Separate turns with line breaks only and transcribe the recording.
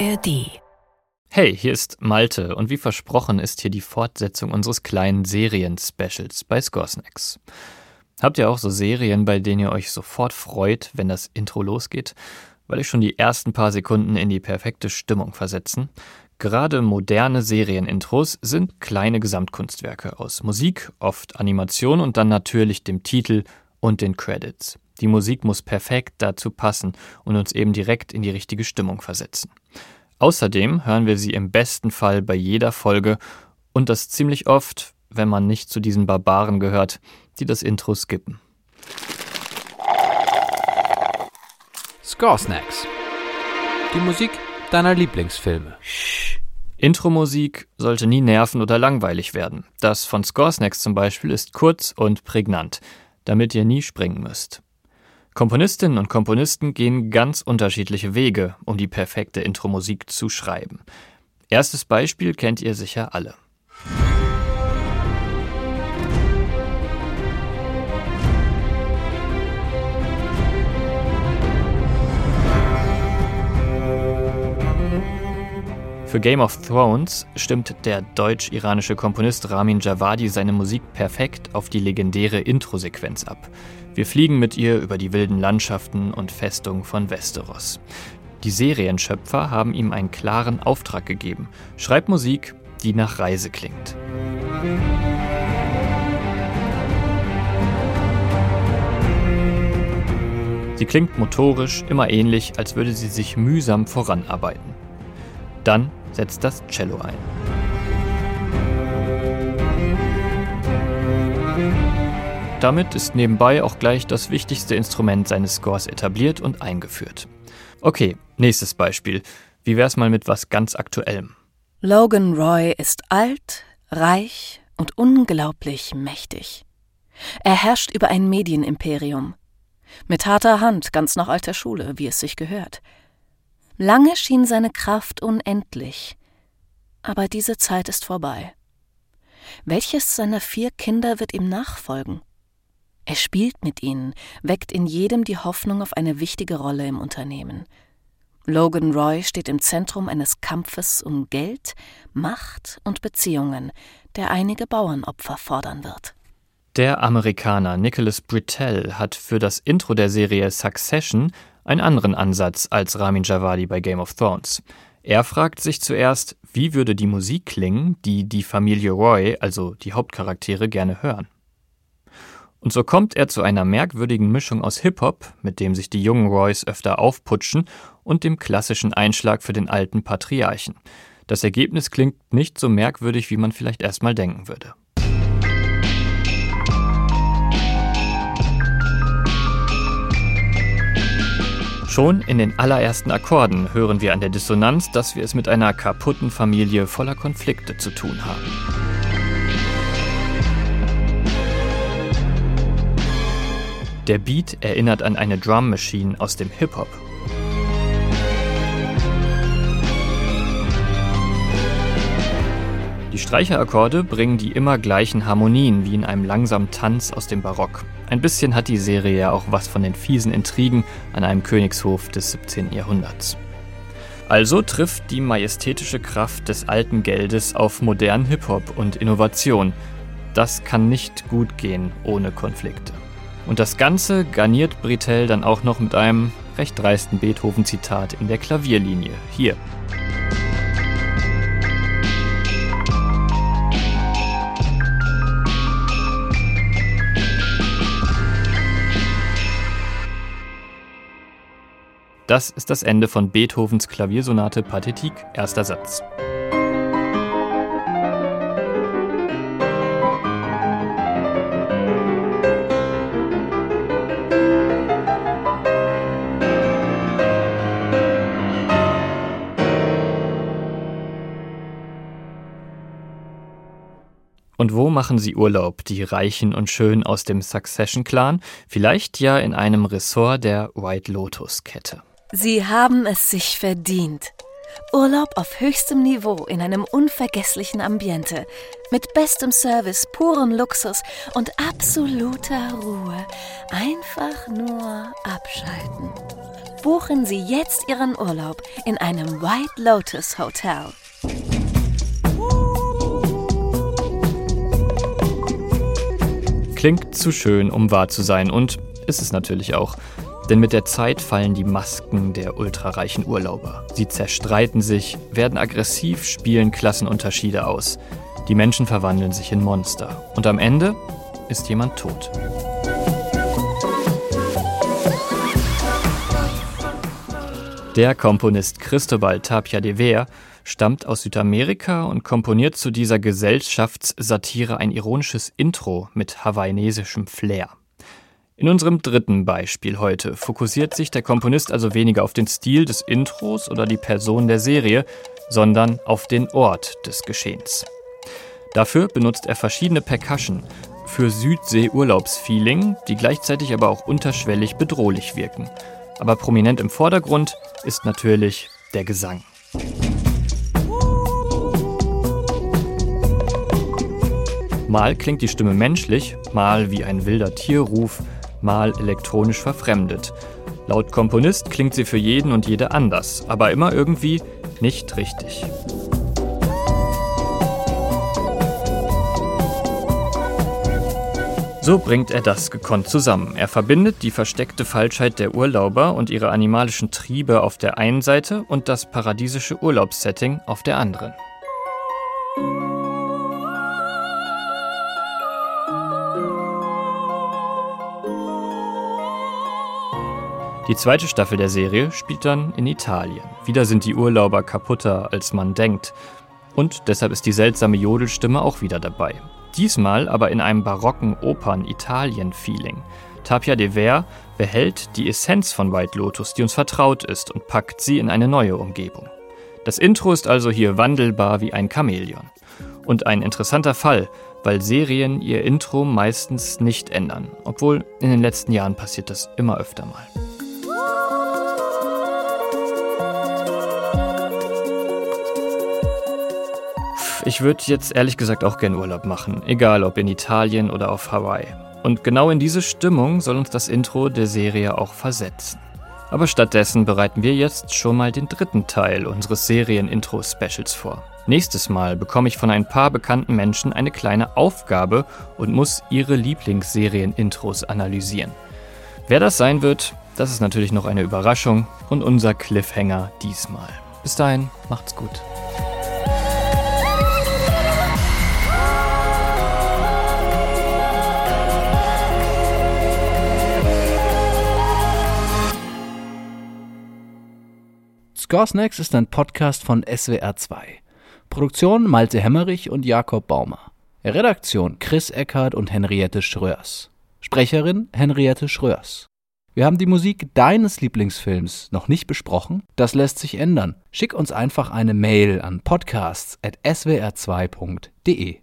ARD.
Hey, hier ist Malte und wie versprochen ist hier die Fortsetzung unseres kleinen Serien-Specials bei Scoresnacks. Habt ihr auch so Serien, bei denen ihr euch sofort freut, wenn das Intro losgeht, weil euch schon die ersten paar Sekunden in die perfekte Stimmung versetzen? Gerade moderne Serienintros sind kleine Gesamtkunstwerke aus Musik, oft Animation und dann natürlich dem Titel und den Credits. Die Musik muss perfekt dazu passen und uns eben direkt in die richtige Stimmung versetzen. Außerdem hören wir sie im besten Fall bei jeder Folge und das ziemlich oft, wenn man nicht zu diesen Barbaren gehört, die das Intro skippen.
Score Snacks. Die Musik deiner Lieblingsfilme.
Intro-Musik sollte nie nerven oder langweilig werden. Das von Scoresnacks zum Beispiel ist kurz und prägnant, damit ihr nie springen müsst. Komponistinnen und Komponisten gehen ganz unterschiedliche Wege, um die perfekte Intro-Musik zu schreiben. Erstes Beispiel kennt ihr sicher alle. Für Game of Thrones stimmt der deutsch-iranische Komponist Ramin Javadi seine Musik perfekt auf die legendäre Intro-Sequenz ab. Wir fliegen mit ihr über die wilden Landschaften und Festungen von Westeros. Die Serienschöpfer haben ihm einen klaren Auftrag gegeben. Schreib Musik, die nach Reise klingt. Sie klingt motorisch immer ähnlich, als würde sie sich mühsam voranarbeiten. Dann setzt das Cello ein. Damit ist nebenbei auch gleich das wichtigste Instrument seines Scores etabliert und eingeführt. Okay, nächstes Beispiel. Wie wär's mal mit was ganz Aktuellem?
Logan Roy ist alt, reich und unglaublich mächtig. Er herrscht über ein Medienimperium. Mit harter Hand, ganz nach alter Schule, wie es sich gehört. Lange schien seine Kraft unendlich, aber diese Zeit ist vorbei. Welches seiner vier Kinder wird ihm nachfolgen? Er spielt mit ihnen, weckt in jedem die Hoffnung auf eine wichtige Rolle im Unternehmen. Logan Roy steht im Zentrum eines Kampfes um Geld, Macht und Beziehungen, der einige Bauernopfer fordern wird.
Der Amerikaner Nicholas Britell hat für das Intro der Serie Succession einen anderen Ansatz als Ramin Javadi bei Game of Thrones. Er fragt sich zuerst, wie würde die Musik klingen, die die Familie Roy, also die Hauptcharaktere, gerne hören. Und so kommt er zu einer merkwürdigen Mischung aus Hip-Hop, mit dem sich die jungen Roys öfter aufputschen, und dem klassischen Einschlag für den alten Patriarchen. Das Ergebnis klingt nicht so merkwürdig, wie man vielleicht erstmal denken würde. Schon in den allerersten Akkorden hören wir an der Dissonanz, dass wir es mit einer kaputten Familie voller Konflikte zu tun haben. Der Beat erinnert an eine Drum Machine aus dem Hip-Hop. Die Streicherakkorde bringen die immer gleichen Harmonien wie in einem langsamen Tanz aus dem Barock. Ein bisschen hat die Serie ja auch was von den fiesen Intrigen an einem Königshof des 17. Jahrhunderts. Also trifft die majestätische Kraft des alten Geldes auf modernen Hip-Hop und Innovation. Das kann nicht gut gehen ohne Konflikte. Und das Ganze garniert Britel dann auch noch mit einem recht dreisten Beethoven-Zitat in der Klavierlinie. Hier. Das ist das Ende von Beethovens Klaviersonate Pathetique, erster Satz. Und wo machen sie Urlaub, die Reichen und Schönen aus dem Succession-Clan? Vielleicht ja in einem Ressort der White Lotus-Kette.
Sie haben es sich verdient. Urlaub auf höchstem Niveau in einem unvergesslichen Ambiente, mit bestem Service, purem Luxus und absoluter Ruhe. Einfach nur abschalten. buchen Sie jetzt Ihren Urlaub in einem White Lotus Hotel.
Klingt zu schön, um wahr zu sein und ist es natürlich auch. Denn mit der Zeit fallen die Masken der ultrareichen Urlauber. Sie zerstreiten sich, werden aggressiv, spielen Klassenunterschiede aus. Die Menschen verwandeln sich in Monster. Und am Ende ist jemand tot. Der Komponist Cristobal Tapia de Ver stammt aus Südamerika und komponiert zu dieser Gesellschaftssatire ein ironisches Intro mit hawaiiesischem Flair. In unserem dritten Beispiel heute fokussiert sich der Komponist also weniger auf den Stil des Intros oder die Person der Serie, sondern auf den Ort des Geschehens. Dafür benutzt er verschiedene Percussion für Südsee-Urlaubsfeeling, die gleichzeitig aber auch unterschwellig bedrohlich wirken – aber prominent im Vordergrund ist natürlich der Gesang. Mal klingt die Stimme menschlich, mal wie ein wilder Tierruf, mal elektronisch verfremdet. Laut Komponist klingt sie für jeden und jede anders, aber immer irgendwie nicht richtig. So bringt er das gekonnt zusammen. Er verbindet die versteckte Falschheit der Urlauber und ihre animalischen Triebe auf der einen Seite und das paradiesische Urlaubssetting auf der anderen. Die zweite Staffel der Serie spielt dann in Italien. Wieder sind die Urlauber kaputter, als man denkt. Und deshalb ist die seltsame Jodelstimme auch wieder dabei. Diesmal aber in einem barocken Opern-Italien-Feeling. Tapia de Ver behält die Essenz von White Lotus, die uns vertraut ist, und packt sie in eine neue Umgebung. Das Intro ist also hier wandelbar wie ein Chamäleon. Und ein interessanter Fall, weil Serien ihr Intro meistens nicht ändern, obwohl in den letzten Jahren passiert das immer öfter mal. Ich würde jetzt ehrlich gesagt auch gern Urlaub machen, egal ob in Italien oder auf Hawaii. Und genau in diese Stimmung soll uns das Intro der Serie auch versetzen. Aber stattdessen bereiten wir jetzt schon mal den dritten Teil unseres Serien-Intro-Specials vor. Nächstes Mal bekomme ich von ein paar bekannten Menschen eine kleine Aufgabe und muss ihre Lieblingsserien-Intros analysieren. Wer das sein wird, das ist natürlich noch eine Überraschung und unser Cliffhanger diesmal. Bis dahin, macht's gut.
Score Snacks ist ein Podcast von SWR2. Produktion Malte Hemmerich und Jakob Baumer. Redaktion Chris Eckhardt und Henriette Schröers. Sprecherin Henriette Schröers. Wir haben die Musik deines Lieblingsfilms noch nicht besprochen. Das lässt sich ändern. Schick uns einfach eine Mail an podcasts.swr2.de.